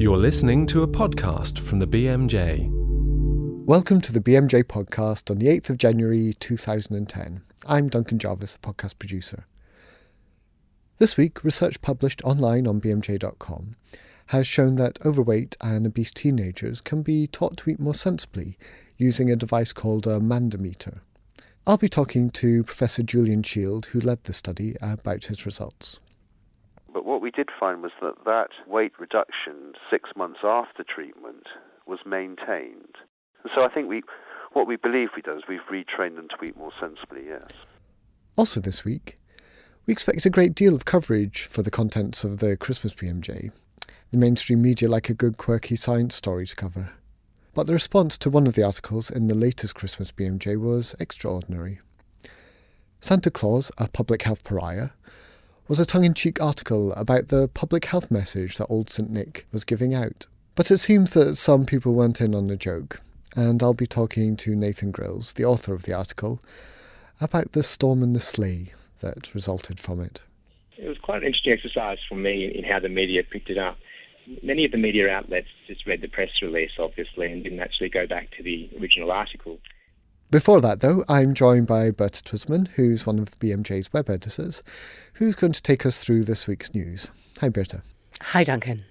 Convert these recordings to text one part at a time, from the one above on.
You're listening to a podcast from the BMJ. Welcome to the BMJ podcast on the 8th of January 2010. I'm Duncan Jarvies, the podcast producer. This week, research published online on BMJ.com has shown that overweight and obese teenagers can be taught to eat more sensibly using a device called a Mandometer. I'll be talking to Professor Julian Shield, who led the study, about his results. What we did find was that that weight reduction six months after treatment was maintained. so I think we, what we believe we do is we've retrained them to eat more sensibly, yes. Also this week, we expect a great deal of coverage for the contents of the Christmas BMJ. The mainstream media like a good quirky science story to cover. But the response to one of the articles in the latest Christmas BMJ was extraordinary. Santa Claus, a public health pariah, was a tongue in cheek article about the public health message that old St. Nick was giving out. But it seems that some people went in on the joke, and I'll be talking to Nathan Grills, the author of the article, about the storm in the sleigh that resulted from it. It was quite an interesting exercise for me in how the media picked it up. Many of the media outlets just read the press release, obviously, and didn't actually go back to the original article. Before that, though, I'm joined by Berta Twisman, who's one of BMJ's web editors, who's going to take us through this week's news. Hi, Berta. Hi, Duncan.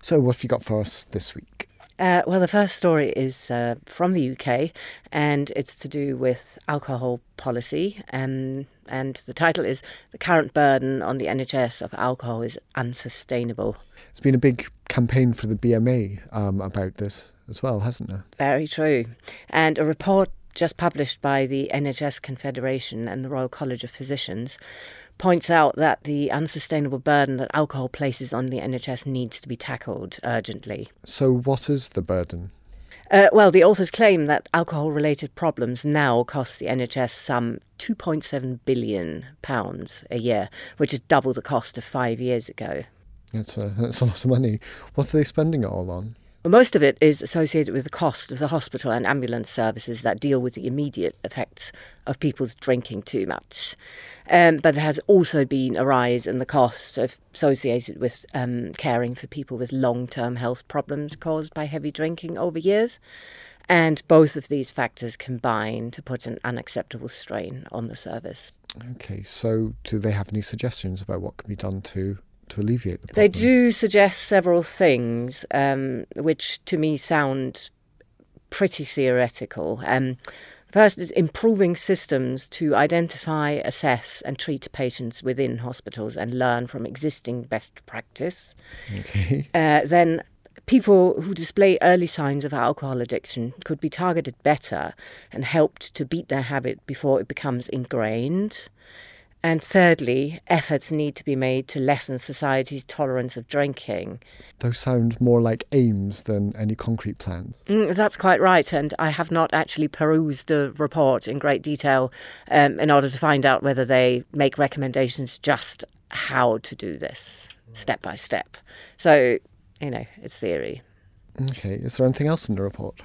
So, what have you got for us this week? Uh, well, the first story is uh, from the UK, and it's to do with alcohol policy. Um, and the title is The Current Burden on the NHS of Alcohol is Unsustainable. It's been a big campaign for the BMA um, about this as well, hasn't there? Very true. And a report just published by the NHS Confederation and the Royal College of Physicians, points out that the unsustainable burden that alcohol places on the NHS needs to be tackled urgently. So, what is the burden? Uh, well, the authors claim that alcohol related problems now cost the NHS some £2.7 billion a year, which is double the cost of five years ago. That's a, that's a lot of money. What are they spending it all on? Most of it is associated with the cost of the hospital and ambulance services that deal with the immediate effects of people's drinking too much. Um, but there has also been a rise in the cost associated with um, caring for people with long term health problems caused by heavy drinking over years. And both of these factors combine to put an unacceptable strain on the service. Okay, so do they have any suggestions about what can be done to to alleviate the problem? They do suggest several things, um, which to me sound pretty theoretical. Um, First is improving systems to identify, assess, and treat patients within hospitals and learn from existing best practice. Okay. Uh, then people who display early signs of alcohol addiction could be targeted better and helped to beat their habit before it becomes ingrained. And thirdly, efforts need to be made to lessen society's tolerance of drinking. Those sound more like aims than any concrete plans. Mm, that's quite right. And I have not actually perused the report in great detail um, in order to find out whether they make recommendations just how to do this step by step. So, you know, it's theory. Okay. Is there anything else in the report?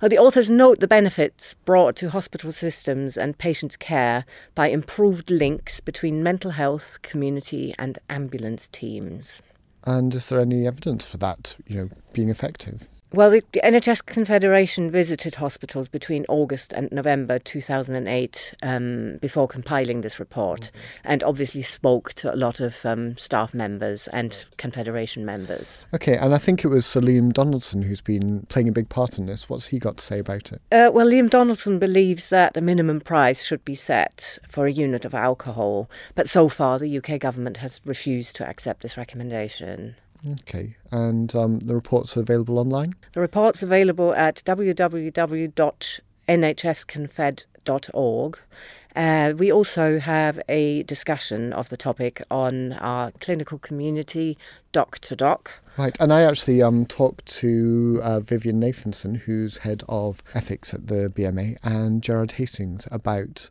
The authors note the benefits brought to hospital systems and patients' care by improved links between mental health, community, and ambulance teams. And is there any evidence for that, you know, being effective? Well, the NHS Confederation visited hospitals between August and November 2008 um, before compiling this report, mm-hmm. and obviously spoke to a lot of um, staff members and Confederation members. Okay, and I think it was Sir Liam Donaldson who's been playing a big part in this. What's he got to say about it? Uh, well, Liam Donaldson believes that a minimum price should be set for a unit of alcohol, but so far the UK government has refused to accept this recommendation. Okay, and um, the reports are available online? The report's are available at www.nhsconfed.org. Uh, we also have a discussion of the topic on our clinical community, Doc to Doc. Right, and I actually um, talked to uh, Vivienne Nathanson, who's head of ethics at the BMA, and Gerard Hastings about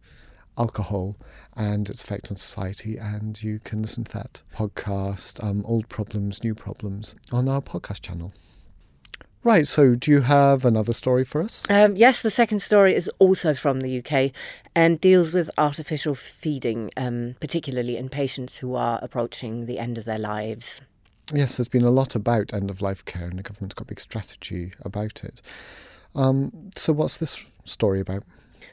alcohol and its effect on society. And you can listen to that podcast, um, Old Problems, New Problems, on our podcast channel. Right, so do you have another story for us? Um, yes, the second story is also from the UK and deals with artificial feeding, um, particularly in patients who are approaching the end of their lives. Yes, there's been a lot about end of life care, and the government's got a big strategy about it. Um, so, what's this story about?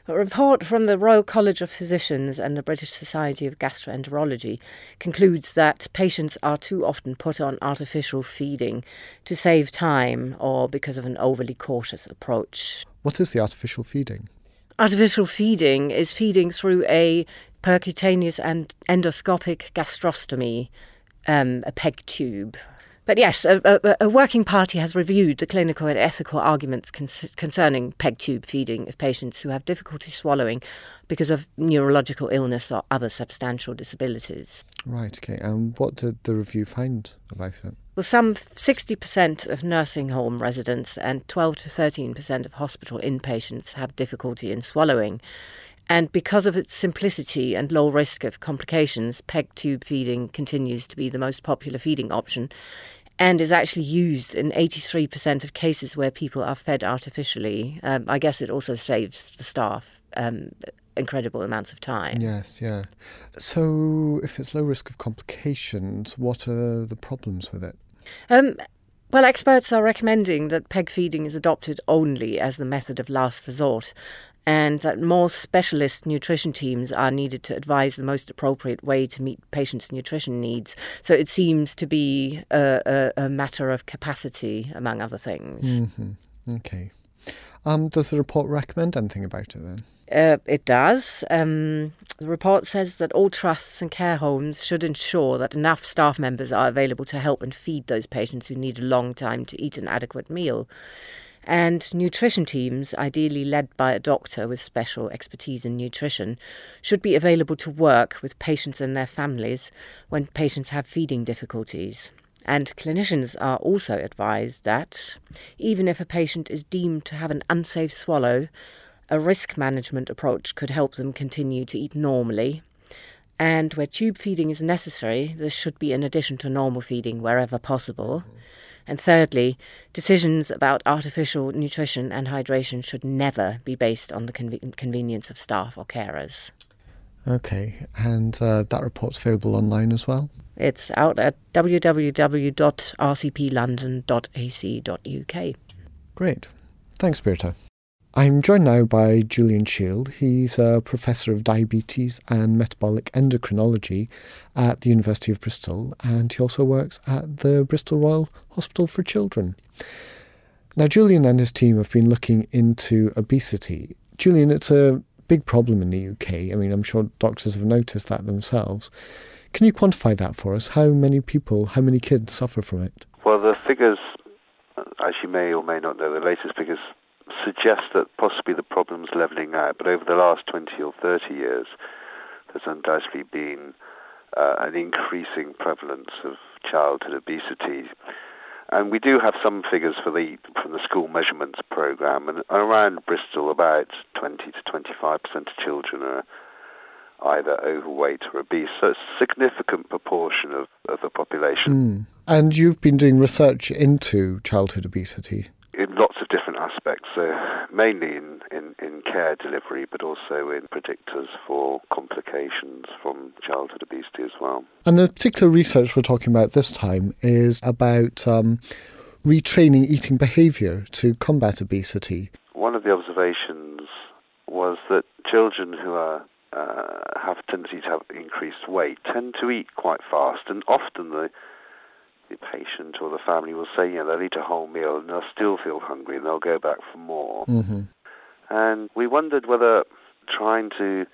A report from the Royal College of Physicians and the British Society of Gastroenterology concludes that patients are too often put on artificial feeding to save time or because of an overly cautious approach. What is the artificial feeding? Artificial feeding is feeding through a percutaneous and endoscopic gastrostomy, um, a PEG tube. But yes, a, a, a, working party has reviewed the clinical and ethical arguments con- concerning PEG tube feeding of patients who have difficulty swallowing because of neurological illness or other substantial disabilities. Right, okay. And what did the review find about it? Well, some 60% of nursing home residents and 12 to 13% of hospital inpatients have difficulty in swallowing. And because of its simplicity and low risk of complications, PEG tube feeding continues to be the most popular feeding option and is actually used in 83% of cases where people are fed artificially. Um, I guess it also saves the staff um, incredible amounts of time. Yes, yeah. So, if it's low risk of complications, what are the problems with it? Um, well, experts are recommending that peg feeding is adopted only as the method of last resort and that more specialist nutrition teams are needed to advise the most appropriate way to meet patients' nutrition needs. So it seems to be a, a, a matter of capacity, among other things. Mm-hmm. Okay. Um, does the report recommend anything about it then? Uh, it does. Um, the report says that all trusts and care homes should ensure that enough staff members are available to help and feed those patients who need a long time to eat an adequate meal and nutrition teams, ideally led by a doctor with special expertise in nutrition, should be available to work with patients and their families when patients have feeding difficulties. And clinicians are also advised that even if a patient is deemed to have an unsafe swallow, a risk management approach could help them continue to eat normally. And where tube feeding is necessary, this should be in addition to normal feeding wherever possible. And thirdly, decisions about artificial nutrition and hydration should never be based on the conven- convenience of staff or carers. Okay, and uh, that report's available online as well? It's out at www.rcplondon.ac.uk. Great. Thanks, Berta. I'm joined now by Julian Shield. He's a professor of diabetes and metabolic endocrinology at the University of Bristol, and he also works at the Bristol Royal Hospital for Children. Now, Julian and his team have been looking into obesity. Julian, it's a big problem in the UK. I mean, I'm sure doctors have noticed that themselves. Can you quantify that for us? How many people, how many kids suffer from it? Well, the figures, uh, as you may or may not know, the latest figures suggests that possibly the problem's levelling out, but over the last 20 or 30 years, there's undoubtedly been uh, an increasing prevalence of childhood obesity. And we do have some figures for the from the school measurements program, and around Bristol, about 20 to 25 percent of children are either overweight or obese. So it's a significant proportion of, of the population. Mm. And you've been doing research into childhood obesity in lots of different aspects, so mainly in, in, in care delivery, but also in predictors for complications from childhood obesity as well. And the particular research we're talking about this time is about um, retraining eating behaviour to combat obesity. One of the observations was that children who are uh, have a tendency to have increased weight tend to eat quite fast, and often the the patient or the family will say, you know, they'll eat a whole meal and they'll still feel hungry and they'll go back for more. Mm-hmm. And we wondered whether trying to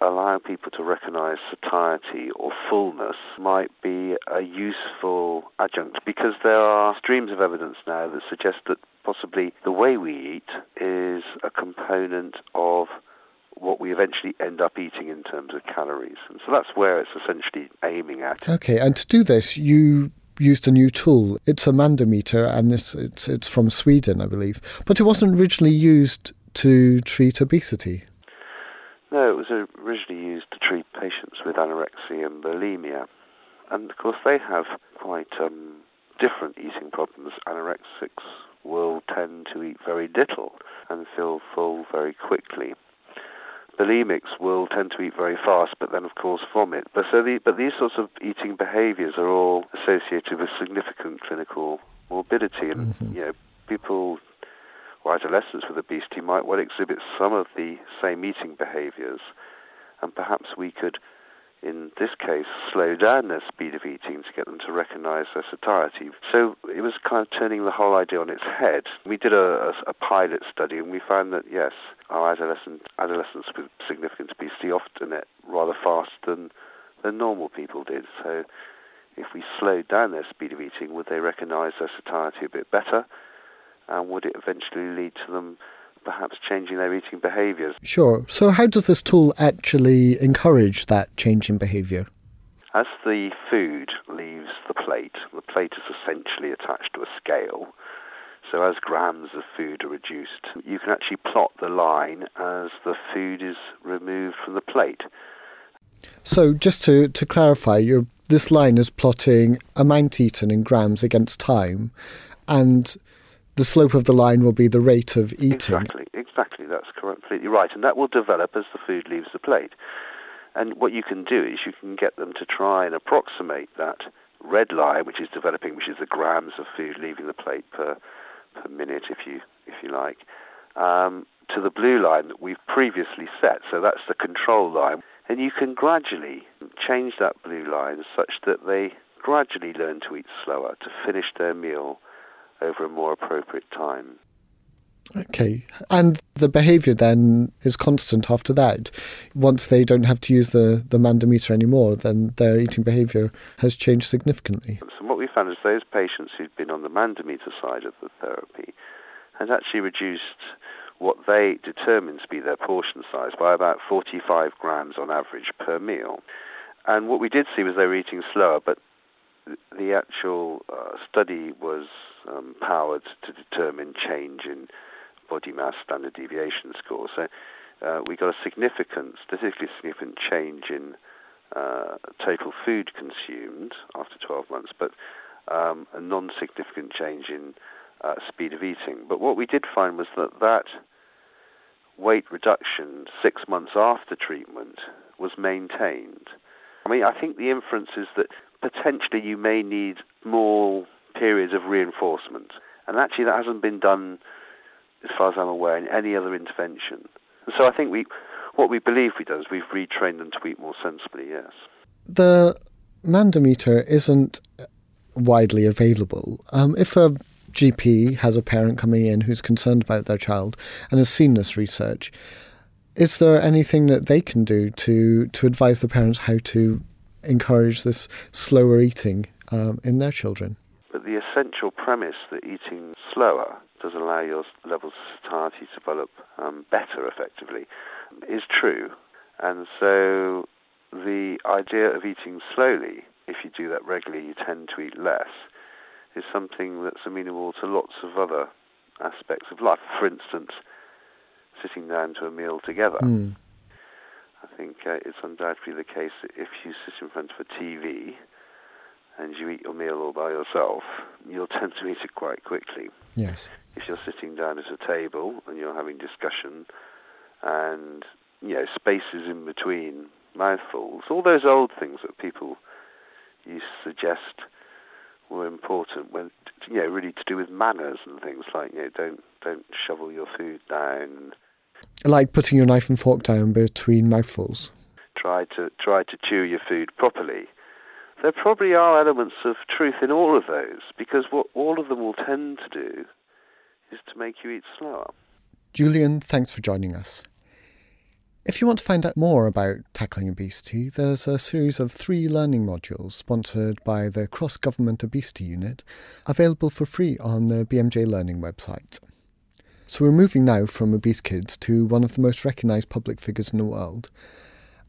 allow people to recognize satiety or fullness might be a useful adjunct because there are streams of evidence now that suggest that possibly the way we eat is a component of what we eventually end up eating in terms of calories. And so that's where it's essentially aiming at. Okay, and to do this, you used a new tool. It's a Mandometer, and it's, it's, it's from Sweden, I believe. But it wasn't originally used to treat obesity. No, it was originally used to treat patients with anorexia and bulimia. And of course, they have quite um, different eating problems. Anorexics will tend to eat very little and feel full very quickly. Bulimics will tend to eat very fast, but then of course vomit. But so the, but these sorts of eating behaviours are all associated with significant clinical morbidity, and mm-hmm. you know people or adolescents with obesity might well exhibit some of the same eating behaviours, and perhaps we could in this case, slow down their speed of eating to get them to recognize their satiety. So it was kind of turning the whole idea on its head. We did a, a, a pilot study and we found that, yes, our adolescent, adolescents with significant obesity often ate rather fast than, than normal people did. So if we slowed down their speed of eating, would they recognize their satiety a bit better? And would it eventually lead to them perhaps changing their eating behaviours. Sure. So, how does this tool actually encourage that change in behaviour? As the food leaves the plate, the plate is essentially attached to a scale. So, as grams of food are reduced, you can actually plot the line as the food is removed from the plate. So, just to, to clarify, this line is plotting amount eaten in grams against time, and the slope of the line will be the rate of eating. Exactly, exactly. That's completely right. And that will develop as the food leaves the plate. And what you can do is you can get them to try and approximate that red line, which is developing, which is the grams of food leaving the plate per per minute, if you if you like, um, to the blue line that we've previously set. So that's the control line, and you can gradually change that blue line such that they gradually learn to eat slower, to finish their meal over a more appropriate time. Okay. And the behaviour then is constant after that. Once they don't have to use the, the mandometer anymore, then their eating behaviour has changed significantly. So, what we found is those patients who'd been on the mandometer side of the therapy had actually reduced what they determined to be their portion size by about 45 grams on average per meal. And what we did see was they were eating slower, but the actual uh, study was um, powered to determine change in body mass standard deviation score. So uh, we got a significant, statistically significant change in uh, total food consumed after 12 months, but um, a non-significant change in uh, speed of eating. But what we did find was that that weight reduction six months after treatment was maintained. I mean, I think the inference is that potentially you may need more periods of reinforcement. And actually, that hasn't been done, as far as I'm aware, in any other intervention. And so I think we, what we believe we do is we've retrained them to eat more sensibly, yes. The mandometer isn't widely available. Um, if a GP has a parent coming in who's concerned about their child and has seen this research, is there anything that they can do to, to advise the parents how to encourage this slower eating um, in their children? Essential premise that eating slower does allow your levels of satiety to develop um, better effectively is true. And so the idea of eating slowly, if you do that regularly, you tend to eat less, is something that's amenable to lots of other aspects of life. For instance, sitting down to a meal together. Mm. I think uh, it's undoubtedly the case that if you sit in front of a TV and you eat your meal all by yourself, you'll tend to eat it quite quickly. Yes. If you're sitting down at a table and you're having discussion and, you know, spaces in between mouthfuls, all those old things that people used to suggest were important when, you know, really to do with manners and things like, you know, don't, don't shovel your food down. Like putting your knife and fork down between mouthfuls. Try to try to chew your food properly there probably are elements of truth in all of those because what all of them will tend to do is to make you eat slower. Julian, thanks for joining us. If you want to find out more about tackling obesity, there's a series of three learning modules sponsored by the Cross Government Obesity Unit, available for free on the BMJ Learning website. So we're moving now from obese kids to one of the most recognised public figures in the world,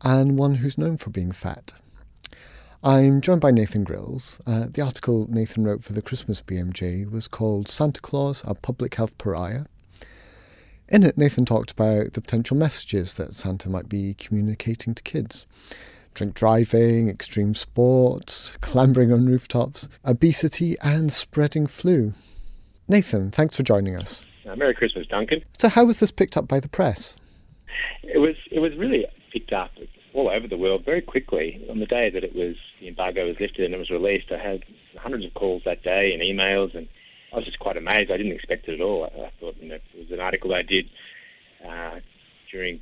and one who's known for being fat. I'm joined by Nathan Grills. Uh, the article Nathan wrote for the Christmas BMJ was called Santa Claus, a Public Health Pariah. In it, Nathan talked about the potential messages that Santa might be communicating to kids drink driving, extreme sports, clambering on rooftops, obesity, and spreading flu. Nathan, thanks for joining us. Uh, Merry Christmas, Duncan. So, how was this picked up by the press? it was it was really picked up all over the world very quickly. On the day that it was the embargo was lifted and it was released, I had hundreds of calls that day and emails, and I was just quite amazed. I didn't expect it at all. I, I thought you know, it was an article I did uh, during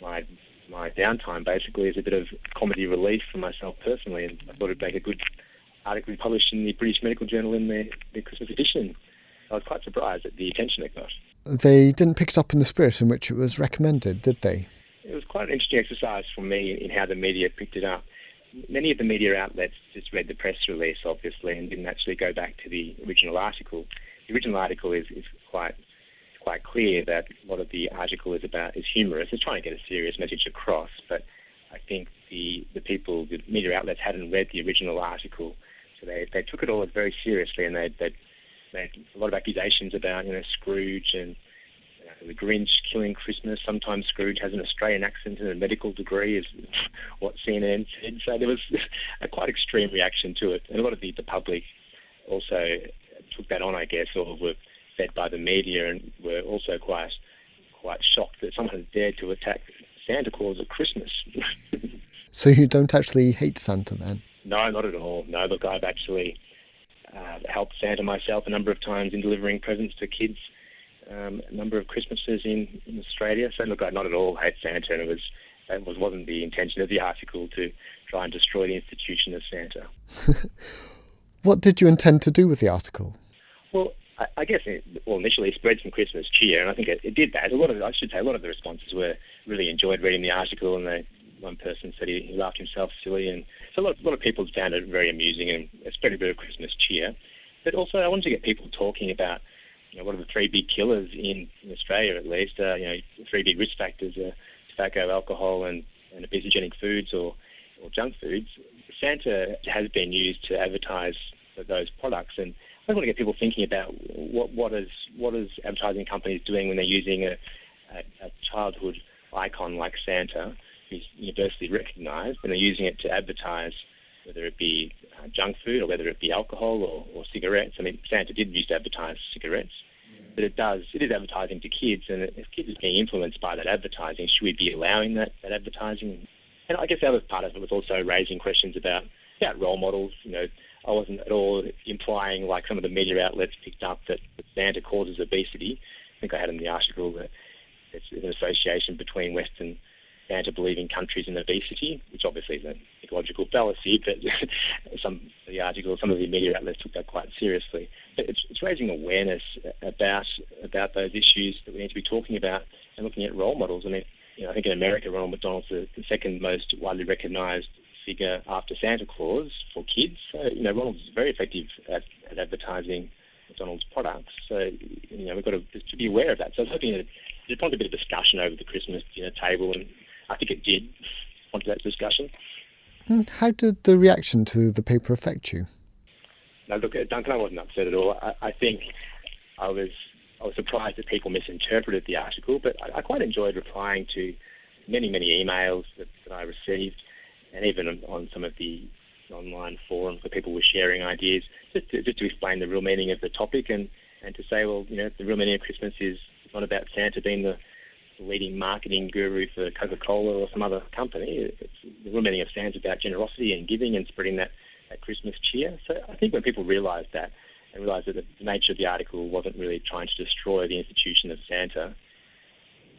my my downtime, basically, as a bit of comedy relief for myself personally, and I thought it'd make a good article published in the British Medical Journal in the, the Christmas edition. I was quite surprised at the attention it got. They didn't pick it up in the spirit in which it was recommended, did they? It was quite an interesting exercise for me in how the media picked it up. Many of the media outlets just read the press release, obviously, and didn't actually go back to the original article. The original article is, is quite quite clear that a lot of the article is about is humorous. It's trying to get a serious message across, but I think the the people, the media outlets, hadn't read the original article, so they they took it all very seriously, and they they made a lot of accusations about you know Scrooge and the Grinch killing Christmas. Sometimes Scrooge has an Australian accent and a medical degree, is what CNN said. So there was a quite extreme reaction to it, and a lot of the, the public also took that on, I guess, or were fed by the media and were also quite quite shocked that someone had dared to attack Santa Claus at Christmas. so you don't actually hate Santa then? No, not at all. No, look, I've actually uh, helped Santa myself a number of times in delivering presents to kids. Um, a number of Christmases in, in Australia. So look, I not at all hate Santa, and it was that was wasn't the intention of the article to try and destroy the institution of Santa. what did you intend to do with the article? Well, I, I guess it, well initially spread some Christmas cheer, and I think it, it did that. A lot of I should say a lot of the responses were really enjoyed reading the article, and they, one person said he, he laughed himself silly, and so a lot, a lot of people found it very amusing and it spread a bit of Christmas cheer. But also, I wanted to get people talking about you know what are the three big killers in, in Australia at least. Uh, you know, three big risk factors are tobacco, alcohol, and and obesogenic foods or or junk foods. Santa has been used to advertise those products and I want to get people thinking about what what is what is advertising companies doing when they're using a, a, a childhood icon like Santa, who's universally recognised, and they're using it to advertise whether it be uh, junk food or whether it be alcohol or, or cigarettes. I mean, Santa did used to advertise cigarettes, but it does it is advertising to kids, and if kids are being influenced by that advertising, should we be allowing that, that advertising? And I guess the other part of it was also raising questions about about role models. You know, I wasn't at all implying, like some of the media outlets picked up, that Santa causes obesity. I think I had in the article that it's an association between Western Santa believing countries in obesity, which obviously is an ecological fallacy, but some of the articles, some of the media outlets took that quite seriously. But it's, it's raising awareness about about those issues that we need to be talking about and looking at role models. I mean, you know, I think in America, Ronald McDonald's the, the second most widely recognised figure after Santa Claus for kids. So, you know, Ronald's is very effective at, at advertising McDonald's products. So, you know, we've got to, to be aware of that. So I was hoping that there's probably a bit of discussion over the Christmas dinner table, and I think it did onto that discussion. Hmm, how did the reaction to the paper affect you? No, look, Duncan, I wasn't upset at all. I, I think I was I was surprised that people misinterpreted the article, but I, I quite enjoyed replying to many, many emails that, that I received and even on some of the online forums where people were sharing ideas, just to, just to explain the real meaning of the topic and, and to say, well, you know, the real meaning of Christmas is not about Santa being the leading marketing guru for Coca-Cola or some other company. It's, the real meaning of is about generosity and giving and spreading that, that Christmas cheer. So I think when people realised that and realised that the nature of the article wasn't really trying to destroy the institution of Santa,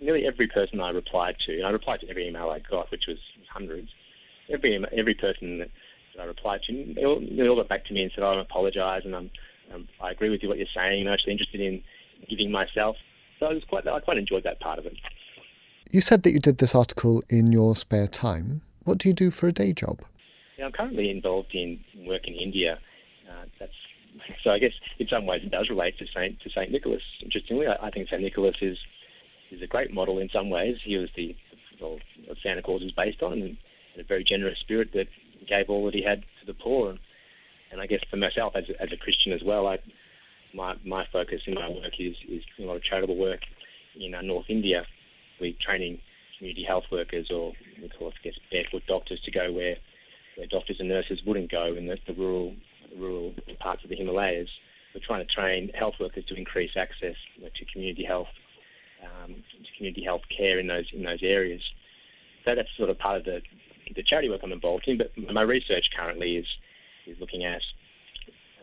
nearly every person I replied to, and I replied to every email I got, which was hundreds, every every person that, I replied to, they all, they all got back to me and said, oh, "I apologise, and I'm, um, I agree with you what you're saying. I'm actually interested in giving myself." So I was quite, I quite enjoyed that part of it. You said that you did this article in your spare time. What do you do for a day job? Yeah, I'm currently involved in work in India. Uh, that's so. I guess in some ways it does relate to Saint to Saint Nicholas. Interestingly, I, I think Saint Nicholas is is a great model in some ways. He was the well, Santa Claus is based on, and a very generous spirit that gave all that he had to the poor. And, and I guess for myself as a, as a Christian as well, I, my my focus in my work is is a lot of charitable work in uh, North India. We're training community health workers, or we call it, I guess, barefoot doctors, to go where where doctors and nurses wouldn't go in the, the rural rural parts of the Himalayas. We're trying to train health workers to increase access to community health um, community health care in those in those areas. So that's sort of part of the the charity work I'm involved in. But my research currently is is looking at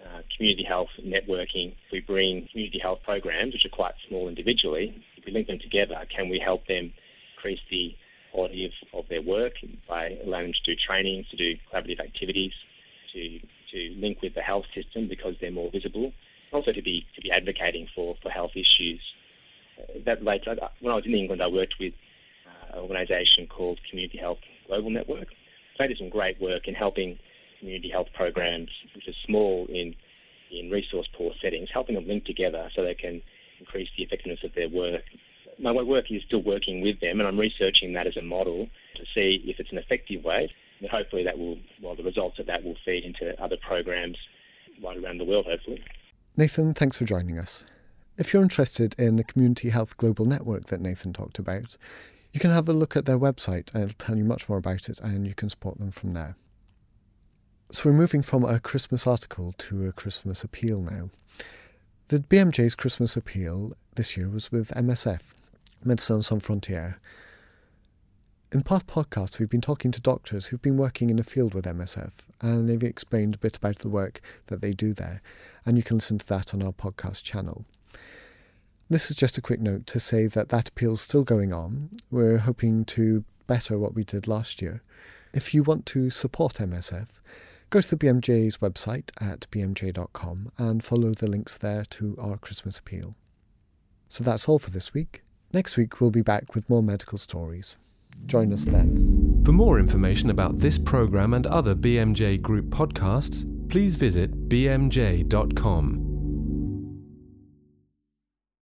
uh, community health networking. We bring community health programs, which are quite small individually, if we link them together, can we help them increase the quality of, of their work by allowing them to do trainings, to do collaborative activities, to to link with the health system because they're more visible, also to be to be advocating for, for health issues. Uh, that relates. When I was in England, I worked with uh, an organisation called Community Health Global Network. They did some great work in helping community health programs, which are small in in resource poor settings, helping them link together so they can increase the effectiveness of their work. My work is still working with them, and I'm researching that as a model to see if it's an effective way. And hopefully, that will, well, the results of that will feed into other programs right around the world. Hopefully. Nathan, thanks for joining us. If you're interested in the Community Health Global Network that Nathan talked about, you can have a look at their website. It'll tell you much more about it, and you can support them from there. So we're moving from a Christmas article to a Christmas appeal now. The BMJ's Christmas appeal this year was with MSF, Médecins Sans Frontières. In past podcasts, we've been talking to doctors who've been working in the field with MSF, and they've explained a bit about the work that they do there, and you can listen to that on our podcast channel. This is just a quick note to say that that appeal is still going on. We're hoping to better what we did last year. If you want to support MSF, Go to the BMJ's website at bmj.com and follow the links there to our Christmas appeal. So that's all for this week. Next week we'll be back with more medical stories. Join us then. For more information about this programme and other BMJ Group podcasts, please visit bmj.com.